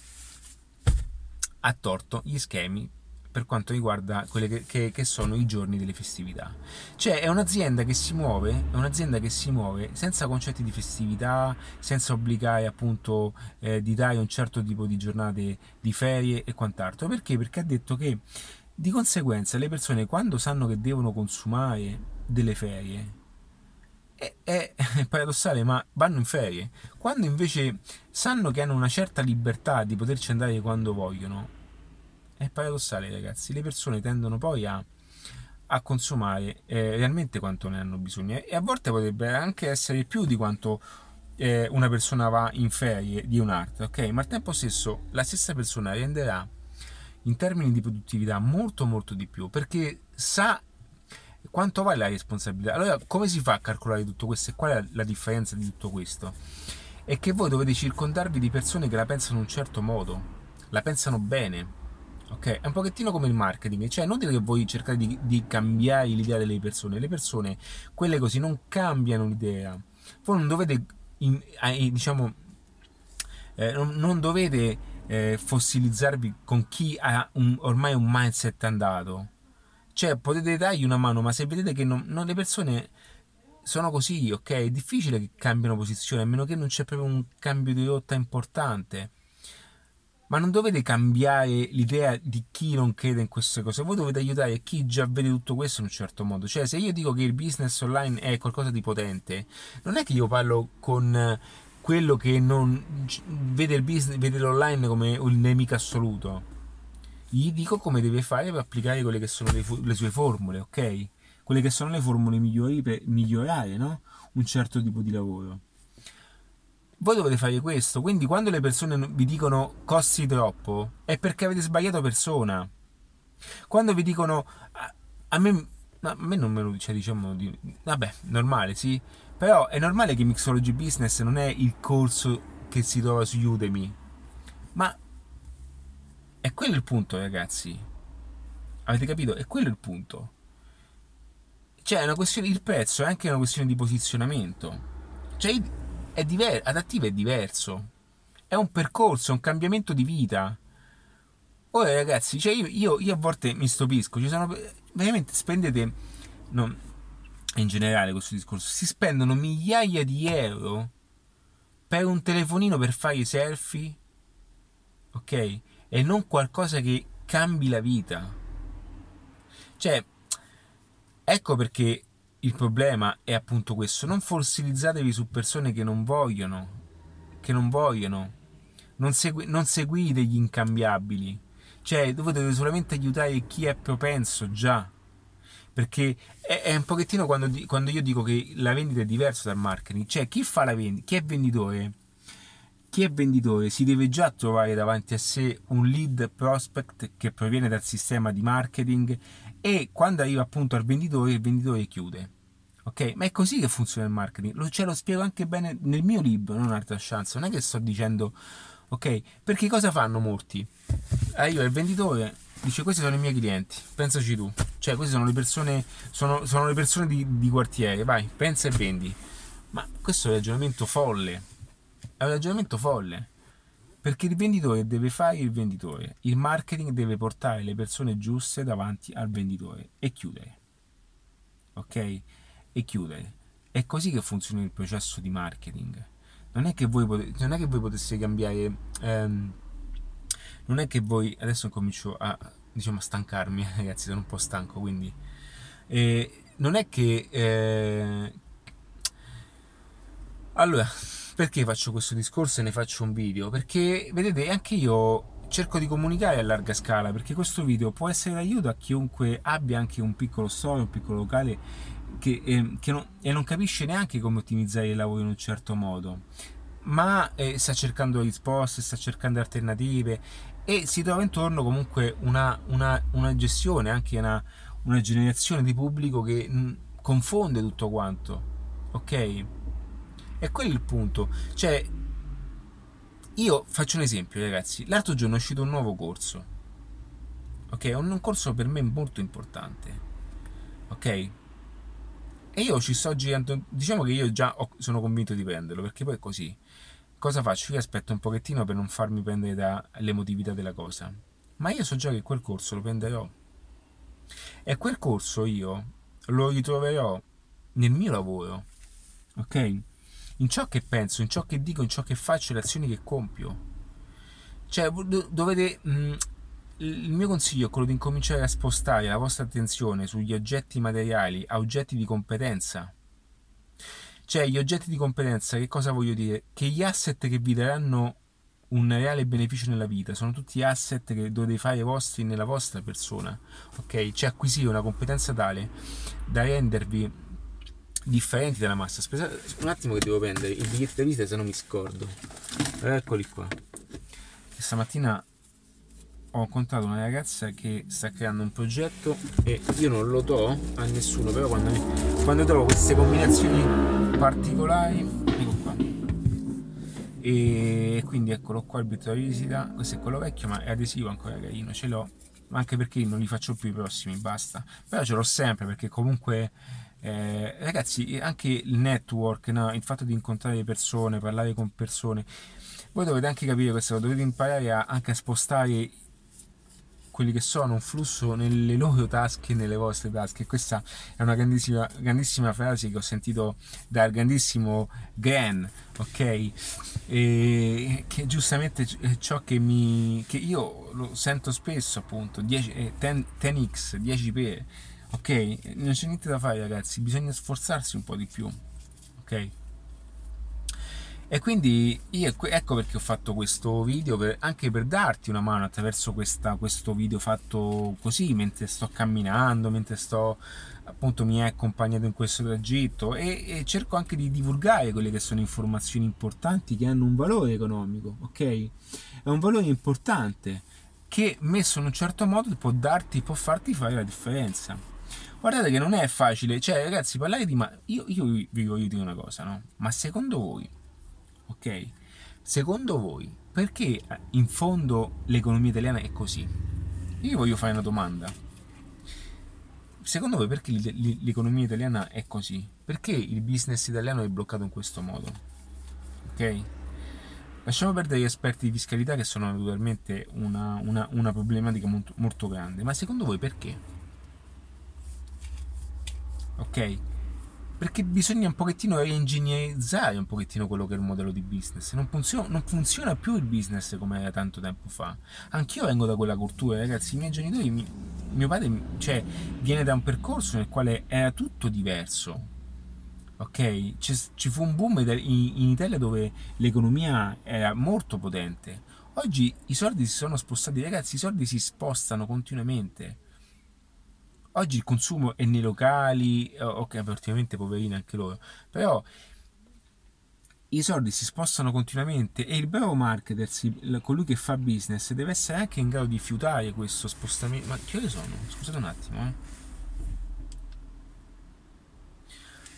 Ha torto gli schemi per quanto riguarda quelli che, che, che, sono i giorni delle festività. Cioè è un'azienda che si muove, un'azienda che si muove senza concetti di festività, senza obbligare appunto eh, di dare un certo tipo di giornate di ferie e quant'altro. Perché? Perché ha detto che di conseguenza le persone quando sanno che devono consumare delle ferie è, è, paradossale, ma vanno in ferie. Quando invece sanno che hanno una certa libertà di poterci andare quando vogliono, è paradossale, ragazzi. Le persone tendono poi a, a consumare eh, realmente quanto ne hanno bisogno. E a volte potrebbe anche essere più di quanto eh, una persona va in ferie di un'arte, ok? Ma al tempo stesso la stessa persona renderà in termini di produttività molto molto di più perché sa quanto vale la responsabilità? Allora, come si fa a calcolare tutto questo e qual è la differenza di tutto questo? È che voi dovete circondarvi di persone che la pensano in un certo modo, la pensano bene. Ok? È un pochettino come il marketing, cioè non che voi cercate di, di cambiare l'idea delle persone, le persone, quelle così, non cambiano l'idea. Voi non dovete, in, diciamo, eh, non, non, dovete eh, fossilizzarvi con chi ha un, ormai un mindset andato cioè, potete dargli una mano, ma se vedete che non, non le persone sono così, ok? È difficile che cambiano posizione, a meno che non c'è proprio un cambio di rotta importante. Ma non dovete cambiare l'idea di chi non crede in queste cose, voi dovete aiutare chi già vede tutto questo in un certo modo. Cioè, se io dico che il business online è qualcosa di potente, non è che io parlo con quello che non vede il business, vede l'online come un nemico assoluto gli dico come deve fare per applicare quelle che sono le, le sue formule, ok? Quelle che sono le formule migliori per migliorare, no? Un certo tipo di lavoro. voi dovete fare questo. Quindi, quando le persone vi dicono costi troppo, è perché avete sbagliato persona. Quando vi dicono a, a me, a me non me lo dice, diciamo, di, vabbè, normale, sì. Però è normale che Mixology Business non è il corso che si trova su Udemy. Ma è quello il punto, ragazzi. Avete capito? È quello il punto. Cioè, è una questione, il prezzo è anche una questione di posizionamento. Cioè, è diverso, adattivo è diverso. È un percorso, è un cambiamento di vita. Ora ragazzi, cioè io, io, io a volte mi stupisco, ci sono veramente spendete, no, in generale questo discorso, si spendono migliaia di euro per un telefonino per fare i selfie, ok? E non qualcosa che cambi la vita. Cioè, ecco perché il problema è appunto questo, non fossilizzatevi su persone che non vogliono, che non vogliono, non, segui, non seguite gli incambiabili, cioè dovete solamente aiutare chi è propenso già, perché è, è un pochettino quando, quando, io dico che la vendita è diversa dal marketing, cioè chi fa la vendita, chi è venditore, chi è venditore si deve già trovare davanti a sé un lead prospect che proviene dal sistema di marketing e quando arriva appunto al venditore il venditore chiude Ok? Ma è così che funziona il marketing. Lo, ce lo spiego anche bene nel mio libro, non Altra Chance. Non è che sto dicendo, ok? Perché cosa fanno molti? Arriva il venditore, dice questi sono i miei clienti, pensaci tu. Cioè, queste sono le persone, sono, sono le persone di, di quartiere, vai, pensa e vendi. Ma questo è un ragionamento folle. È un ragionamento folle. Perché il venditore deve fare il venditore, il marketing deve portare le persone giuste davanti al venditore e chiudere. Ok? e chiudere. È così che funziona il processo di marketing. Non è che voi, potete, non è che voi poteste cambiare. Ehm, non è che voi. Adesso comincio a, diciamo, a stancarmi, ragazzi, sono un po' stanco, quindi. Eh, non è che. Eh, allora, perché faccio questo discorso e ne faccio un video? Perché, vedete, anche io cerco di comunicare a larga scala perché questo video può essere d'aiuto a chiunque abbia anche un piccolo store, un piccolo locale che, eh, che non, e non capisce neanche come ottimizzare il lavoro in un certo modo, ma eh, sta cercando risposte, sta cercando alternative e si trova intorno comunque una, una, una gestione, anche una, una, generazione di pubblico che mh, confonde tutto quanto, ok? E quello è il punto, cioè io faccio un esempio ragazzi, l'altro giorno è uscito un nuovo corso, ok? È un corso per me molto importante, ok? E io ci sto girando, diciamo che io già ho, sono convinto di prenderlo, perché poi è così. Cosa faccio? Io aspetto un pochettino per non farmi prendere dall'emotività della cosa. Ma io so già che quel corso lo prenderò. E quel corso io lo ritroverò nel mio lavoro. Ok? In ciò che penso, in ciò che dico, in ciò che faccio, le azioni che compio. Cioè, dovete... Mh, il mio consiglio è quello di incominciare a spostare la vostra attenzione sugli oggetti materiali a oggetti di competenza. Cioè, gli oggetti di competenza, che cosa voglio dire? Che gli asset che vi daranno un reale beneficio nella vita sono tutti asset che dovete fare vostri nella vostra persona, ok? Cioè, acquisire una competenza tale da rendervi differenti dalla massa. Aspetta un attimo che devo prendere il biglietto da visita se non mi scordo. Eccoli qua. Stamattina ho incontrato una ragazza che sta creando un progetto e io non lo do a nessuno, però quando, mi, quando trovo queste combinazioni particolari, ecco qua. E quindi eccolo qua il biglietto di visita, questo è quello vecchio ma è adesivo ancora carino, ce l'ho, anche perché non li faccio più i prossimi, basta. Però ce l'ho sempre perché comunque... Eh, ragazzi, anche il network, no? il fatto di incontrare persone, parlare con persone, voi dovete anche capire questo, dovete imparare a, anche a spostare quelli che sono un flusso nelle loro tasche nelle vostre tasche. questa è una grandissima, grandissima frase che ho sentito dal grandissimo Gran, ok? E che giustamente è ciò che mi che io lo sento spesso appunto 10, 10, x 10p ok non c'è niente da fare ragazzi bisogna sforzarsi un po' di più ok E quindi io, ecco perché ho fatto questo video, per, anche per darti una mano attraverso questa, questo video fatto così, mentre sto camminando, mentre sto appunto mi hai accompagnato in questo tragitto e, e, cerco anche di divulgare quelle che sono informazioni importanti che hanno un valore economico, ok? È un valore importante che messo in un certo modo può darti, può farti fare la differenza. Guardate che non è facile, cioè ragazzi parlare di... Ma io, io vi voglio dire una cosa, no? Ma secondo voi ok? Secondo voi, perché in fondo l'economia italiana è così? Io voglio fare una domanda. Secondo voi perché l'economia italiana è così? Perché il business italiano è bloccato in questo modo? Ok? Lasciamo perdere gli esperti di fiscalità che sono naturalmente una, una, una problematica molto, molto grande, ma secondo voi perché? Ok? perché bisogna un pochettino reingegnerizzare un pochettino quello che è il modello di business. Non funziona, non funziona più il business come era tanto tempo fa. Anch'io vengo da quella cultura, ragazzi. I miei genitori, mi, mio padre, cioè, viene da un percorso nel quale era tutto diverso. Ok? Ci, ci fu un boom in Italia dove l'economia era molto potente. Oggi i soldi si sono spostati, ragazzi. I soldi si spostano continuamente Oggi il consumo è nei locali, eh, ok, ultimamente poverini anche loro, però i soldi si spostano continuamente e il bravo marketer, colui che fa business, deve essere anche in grado di fiutare questo spostamento. Ma che ore sono? Scusate un attimo, eh.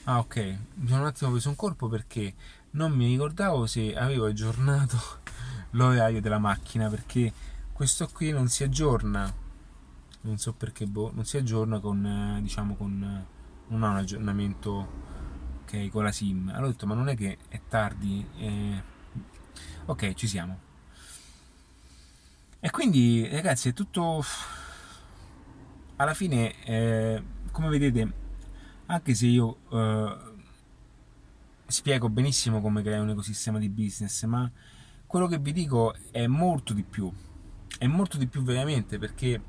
Ah, ok, mi sono un attimo preso un colpo perché non mi ricordavo se avevo aggiornato l'orario della macchina perché questo qui non si aggiorna non so perché boh, non si aggiorna con eh, diciamo con eh, non ha un aggiornamento ok con la sim. Allora ho detto ma non è che è tardi eh... ok ci siamo. E quindi ragazzi è tutto alla fine eh, come vedete anche se io eh, spiego benissimo come creare un ecosistema di business ma quello che vi dico è molto di più è molto di più veramente perché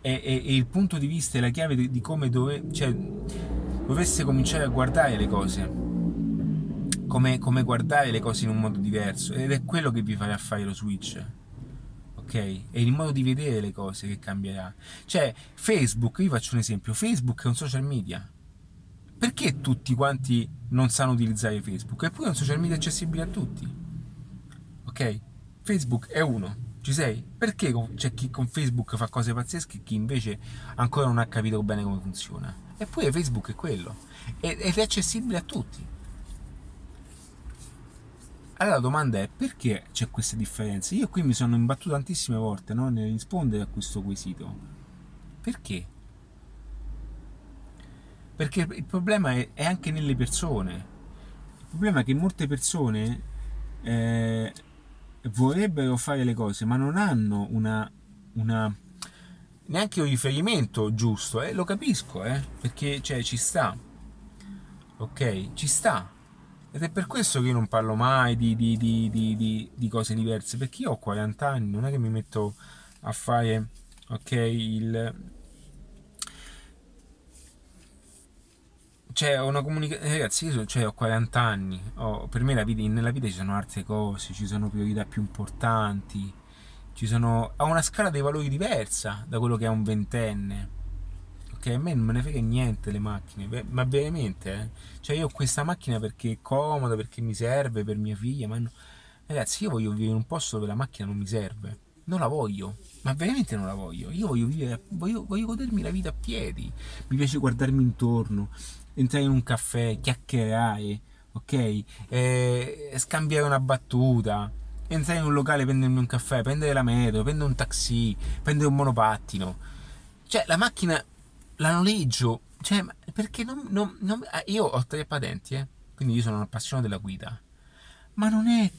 è, è, è il punto di vista e la chiave di, di come dove, cioè, dovesse cominciare a guardare le cose. Come, come, guardare le cose in un modo diverso ed è quello che vi farà fare lo switch ok? È il modo di vedere le cose che cambierà. Cioè Facebook io faccio un esempio Facebook è un social media. Perché tutti quanti non sanno utilizzare Facebook? Eppure è un social media accessibile a tutti ok? Facebook è uno ci sei? Perché c'è chi con Facebook fa cose pazzesche e chi invece ancora non ha capito bene come funziona? Eppure Facebook è quello ed è accessibile a tutti. Allora la domanda è perché c'è questa differenza? Io qui mi sono imbattuto tantissime volte no? nel rispondere a questo quesito. Perché? Perché il problema è, è anche nelle persone. Il problema è che molte persone eh, vorrebbero fare le cose, ma non hanno una, una neanche un riferimento giusto, eh? lo capisco, eh? perché cioè, ci sta, ok? Ci sta. Ed è per questo che io non parlo mai di, di, di, di, cose diverse, perché io ho 40 anni, non è che mi metto a fare, ok, il, cioè, una comunicazione. Ragazzi, io cioè, ho 40 anni. Ho, per me vita, nella vita ci sono altre cose, ci sono priorità più importanti. Ci sono, ho una scala dei valori diversa da quello che è un ventenne. Ok, a me non me ne frega niente le macchine, ma veramente, eh? Cioè, io ho questa macchina perché è comoda, perché mi serve per mia figlia. Ma no... Ragazzi, io voglio vivere in un posto dove la macchina non mi serve. Non la voglio, ma veramente non la voglio. Io voglio vivere, voglio, voglio godermi la vita a piedi. Mi piace guardarmi intorno, entrare in un caffè, chiacchierare, ok? Eh, scambiare una battuta, entrare in un locale, prendermi un caffè, prendere la metro, prendere un taxi, prendere un monopattino. Cioè, la macchina la noleggio, cioè, perché non, non, non, eh, io ho tre patenti, eh? quindi io sono un appassionato della guida, ma non è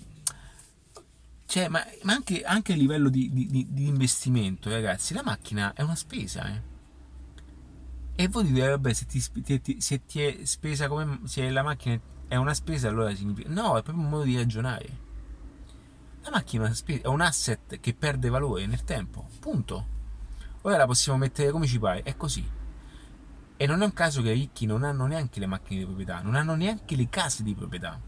cioè, ma, ma anche, anche, a livello di, di, di, investimento, ragazzi, la macchina è una spesa, eh. E voi dite, vabbè, se ti, se ti è spesa come se la macchina è una spesa, allora significa. No, è proprio un modo di ragionare. La macchina è un asset che perde valore nel tempo. Punto. Ora la possiamo mettere come ci pare, è così. E non è un caso che i ricchi non hanno neanche le macchine di proprietà, non hanno neanche le case di proprietà.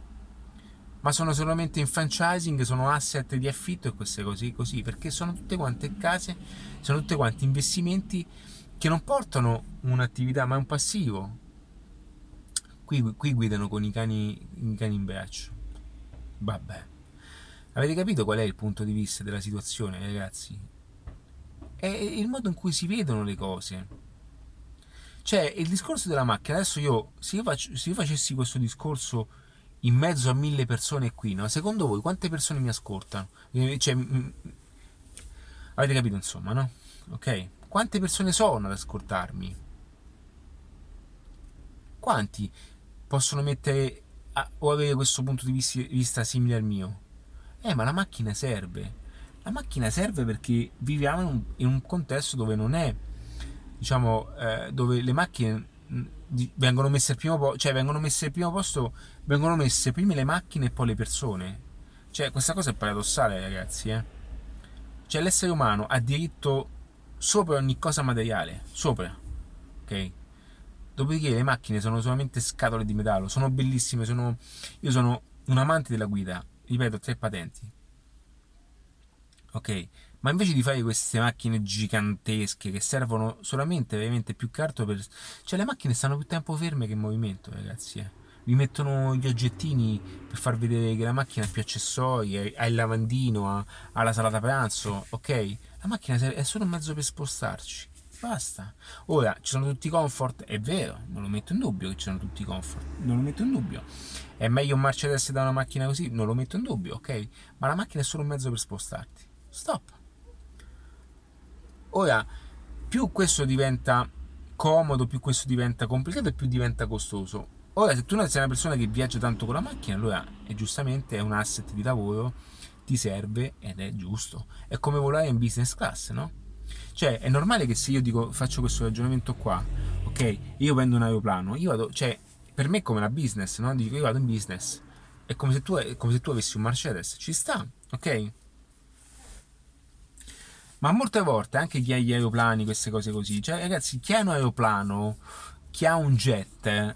ma sono solamente in franchising, sono asset di affitto e queste cose così, perché sono tutte quante case, sono tutte quanti investimenti che non portano un'attività, ma un passivo. Qui, qui guidano con i cani, i cani in braccio. Vabbè. Avete capito qual è il punto di vista della situazione, ragazzi? È il modo in cui si vedono le cose. Cioè, il discorso della macchina, adesso io, se io, faccio, se io facessi questo discorso in mezzo a mille persone qui, no? secondo voi quante persone mi ascoltano? Eh, cioè, avete capito insomma, no? Ok? Quante persone sono ad ascoltarmi? Quanti possono mettere a, o avere questo punto di vista simile al mio? Eh, ma la macchina serve. La macchina serve perché viviamo in un, in un contesto dove non è, diciamo, eh, dove le macchine vengono messe al primo posto, cioè vengono messe al primo posto, vengono messe prima le macchine e poi le persone. Cioè, questa cosa è paradossale, ragazzi, eh. Cioè, l'essere umano ha diritto sopra ogni cosa materiale, sopra, ok? Dopodiché le macchine sono solamente scatole di metallo, sono bellissime, sono... io sono un amante della guida, ripeto, tre patenti. Ok? Ma invece di fare queste macchine gigantesche che servono solamente veramente più che altro per... Cioè le macchine stanno più tempo ferme che in movimento, ragazzi. Eh. Vi mettono gli oggettini per far vedere che la macchina ha più accessori, ha il lavandino, ha, la salata pranzo, ok? La macchina è solo un mezzo per spostarci. Basta. Ora, ci sono tutti i comfort? È vero, non lo metto in dubbio che ci sono tutti i comfort. Non lo metto in dubbio. È meglio un Mercedes da una macchina così? Non lo metto in dubbio, ok? Ma la macchina è solo un mezzo per spostarti. Stop. Ora, più questo diventa comodo, più questo diventa complicato e più diventa costoso. Ora, se tu sei una persona che viaggia tanto con la macchina, allora è giustamente è un asset di lavoro, ti serve ed è giusto. È come volare in business class, no? Cioè, è normale che se io dico, faccio questo ragionamento qua, ok, io prendo un aeroplano, io vado, cioè, per me è come la business, no? Dico, io vado in business. È come se tu, come se tu avessi un Mercedes, ci sta, ok? Ma molte volte anche chi ha gli aeroplani, queste cose così, cioè ragazzi, chi ha un aeroplano, chi ha un jet,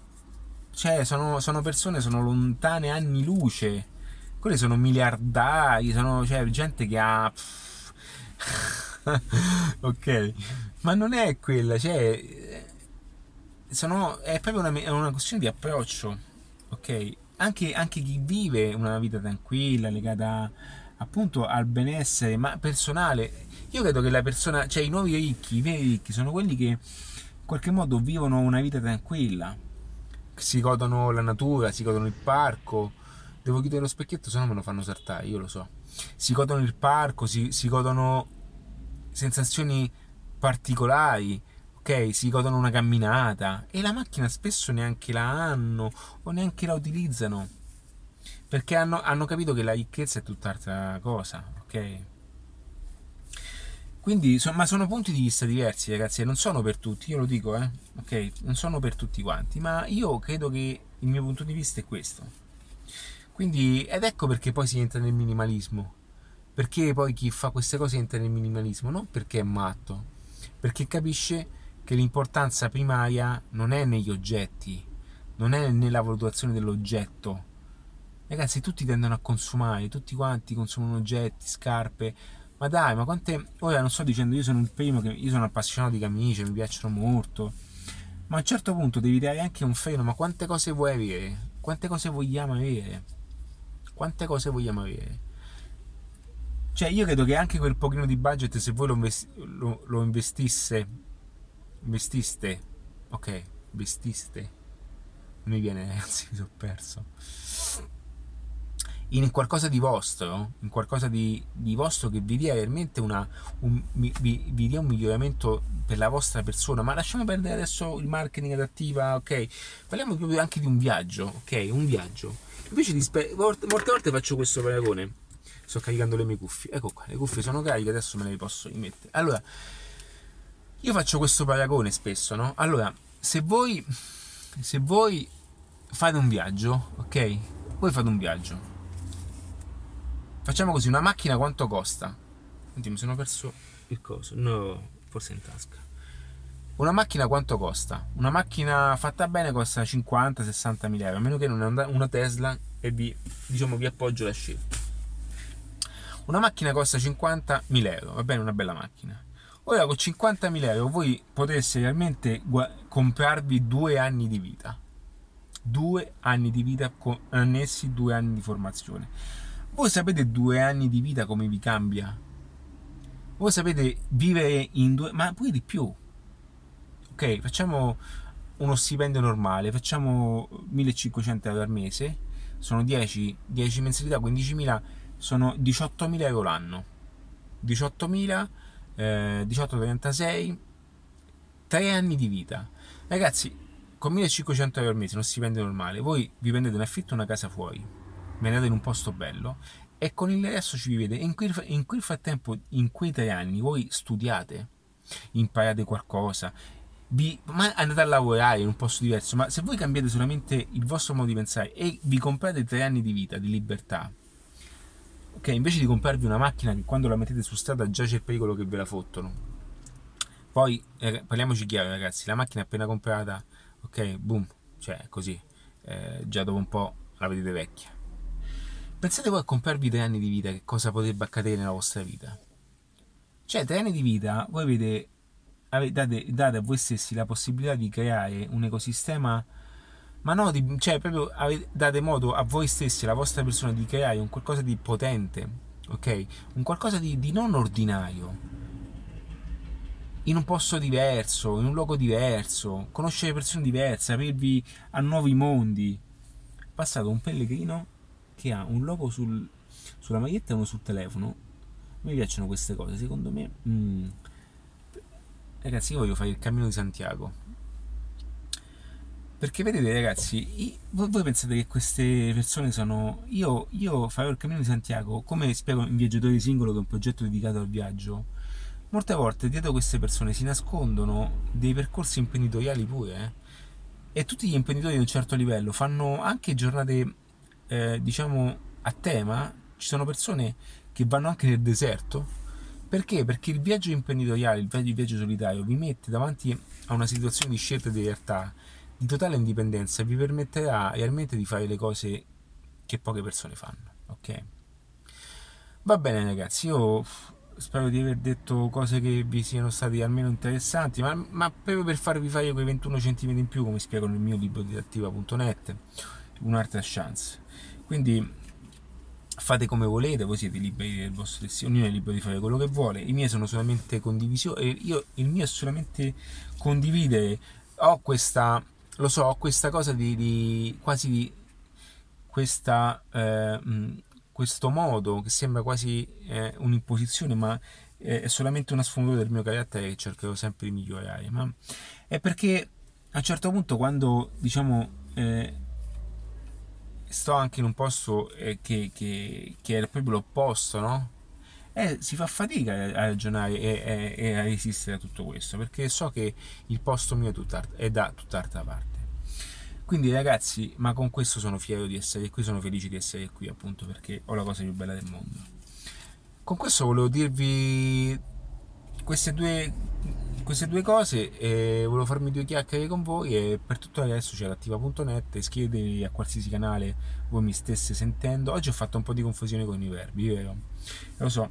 cioè sono, sono persone, sono lontane anni luce, quelli sono miliardari, sono cioè, gente che ha... ok, ma non è quella, cioè... Sono, è proprio una, una questione di approccio, ok? Anche, anche chi vive una vita tranquilla, legata appunto al benessere ma personale io credo che la persona, cioè i nuovi ricchi, i veri ricchi, sono quelli che in qualche modo vivono una vita tranquilla, si godono la natura, si godono il parco. Devo chiudere lo specchietto, se no me lo fanno saltare, io lo so. Si godono il parco, si, si godono sensazioni particolari, ok? Si godono una camminata e la macchina spesso neanche la hanno o neanche la utilizzano perché hanno, hanno capito che la ricchezza è tutt'altra cosa, ok? Quindi, so, ma sono punti di vista diversi, ragazzi, e non sono per tutti, io lo dico, eh? ok? Non sono per tutti quanti, ma io credo che il mio punto di vista è questo. Quindi, ed ecco perché poi si entra nel minimalismo. Perché poi chi fa queste cose entra nel minimalismo? Non perché è matto, perché capisce che l'importanza primaria non è negli oggetti, non è nella valutazione dell'oggetto. Ragazzi, tutti tendono a consumare, tutti quanti consumano oggetti, scarpe, ma dai, ma quante. Ora non sto dicendo io sono il primo che. Io sono appassionato di camicie, mi piacciono molto. Ma a un certo punto devi dare anche un freno. Ma quante cose vuoi avere? Quante cose vogliamo avere? Quante cose vogliamo avere? Cioè, io credo che anche quel pochino di budget, se voi lo, investi, lo, lo investisse. Investiste. Ok, investiste. Non mi viene, ragazzi, mi sono perso in qualcosa di vostro, in qualcosa di, di vostro che vi dia veramente una, un, vi, vi, dia un miglioramento per la vostra persona. Ma lasciamo perdere adesso il marketing adattiva, ok? Parliamo proprio anche di un viaggio, ok? Un viaggio. Invece di spe- molte volte faccio questo paragone. Sto caricando le mie cuffie. Ecco qua, le cuffie sono cariche, adesso me le posso rimettere. Allora, io faccio questo paragone spesso, no? Allora, se voi, se voi fate un viaggio, ok? Voi fate un viaggio Facciamo così, una macchina quanto costa? Senti, mi sono perso il coso. No, forse in tasca. Una macchina quanto costa? Una macchina fatta bene costa 50-60 mila euro, a meno che non è una Tesla e vi, diciamo, vi appoggio la scelta. Una macchina costa 50.000 euro, va bene, una bella macchina. Ora con 50.000 euro voi potreste realmente comprarvi due anni di vita. Due anni di vita con annessi due anni di formazione. Voi sapete due anni di vita come vi cambia? Voi sapete vivere in due, ma poi di più. Ok, facciamo uno stipendio normale, facciamo 1500 euro al mese, sono 10, 10 mensilità, 15.000, sono 18.000 euro l'anno. 18.000, eh, 1836, 3 anni di vita. Ragazzi, con 1500 euro al mese, uno stipendio normale, voi vi prendete in affitto una casa fuori, venite in un posto bello e con il resto ci vivete. In quel, in quel frattempo, in quei tre anni, voi studiate, imparate qualcosa, vi, ma andate a lavorare in un posto diverso, ma se voi cambiate solamente il vostro modo di pensare e vi comprate tre anni di vita, di libertà, ok, invece di comprarvi una macchina che quando la mettete su strada già c'è il pericolo che ve la fottono. Poi eh, parliamoci chiaro, ragazzi, la macchina appena comprata, ok, boom, cioè così, eh, già dopo un po' la vedete vecchia. Pensate voi a comprarvi tre anni di vita, che cosa potrebbe accadere nella vostra vita? Cioè, tre anni di vita, voi avete date, date, a voi stessi la possibilità di creare un ecosistema, ma no, di, cioè proprio date modo a voi stessi, alla vostra persona, di creare un qualcosa di potente, ok? Un qualcosa di, di non ordinario. In un posto diverso, in un luogo diverso, conoscere persone diverse, aprirvi a nuovi mondi. Passato un pellegrino che ha un logo sul, sulla maglietta e uno sul telefono. Mi piacciono queste cose, secondo me. Mm, ragazzi io voglio fare il cammino di Santiago. Perché vedete ragazzi voi, pensate che queste persone sono io, io farò il cammino di Santiago come spiego in Viaggiatori Singolo che è un progetto dedicato al viaggio. Molte volte dietro queste persone si nascondono dei percorsi imprenditoriali pure eh? e tutti gli imprenditori di un certo livello fanno anche giornate eh, diciamo a tema. Ci sono persone che vanno anche nel deserto perché? Perché il viaggio imprenditoriale, il viaggio, solitario vi mette davanti a una situazione di scelta di realtà, di totale indipendenza vi permetterà realmente di fare le cose che poche persone fanno. Ok? Va bene ragazzi, io spero di aver detto cose che vi siano state almeno interessanti, ma, ma proprio per farvi fare quei 21 cm in più, come spiego nel mio libro di attiva.net, un'altra chance. Quindi fate come volete, voi siete liberi del vostro destino, ognuno è libero di fare quello che vuole, i miei sono solamente condivisioni, io il mio è solamente condividere, ho questa, lo so, ho questa cosa di, di quasi di questa, eh, questo modo che sembra quasi eh, un'imposizione, ma è solamente una sfumatura del mio carattere che cercherò sempre di migliorare, ma è perché a un certo punto quando diciamo eh, sto anche in un posto eh, che, che, che, è proprio l'opposto, no? Eh, si fa fatica a ragionare e, e, e, a resistere a tutto questo perché so che il posto mio è, è da tutt'altra parte. Quindi ragazzi, ma con questo sono fiero di essere qui, sono felice di essere qui appunto perché ho la cosa più bella del mondo. Con questo volevo dirvi queste due queste due cose e volevo farmi due chiacchiere con voi e per tutto adesso c'è l'attiva.net iscrivetevi a qualsiasi canale voi mi stesse sentendo oggi ho fatto un po' di confusione con i verbi vero? lo so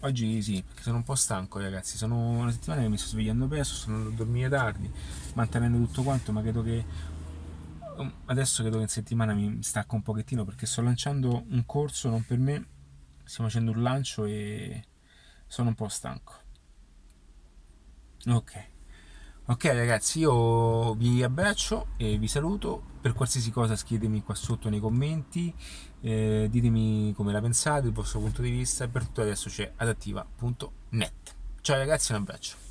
oggi sì perché sono un po' stanco ragazzi sono una settimana che mi sto svegliando presto sono andato a dormire tardi mantenendo tutto quanto ma credo che um, adesso credo che in settimana mi stacco un pochettino perché sto lanciando un corso non per me stiamo facendo un lancio e sono un po' stanco Ok. Ok ragazzi, io vi abbraccio e vi saluto. Per qualsiasi cosa scrivetemi qua sotto nei commenti, eh, ditemi come la pensate, il vostro punto di vista. Per tutto adesso c'è adattiva.net. Ciao ragazzi, un abbraccio.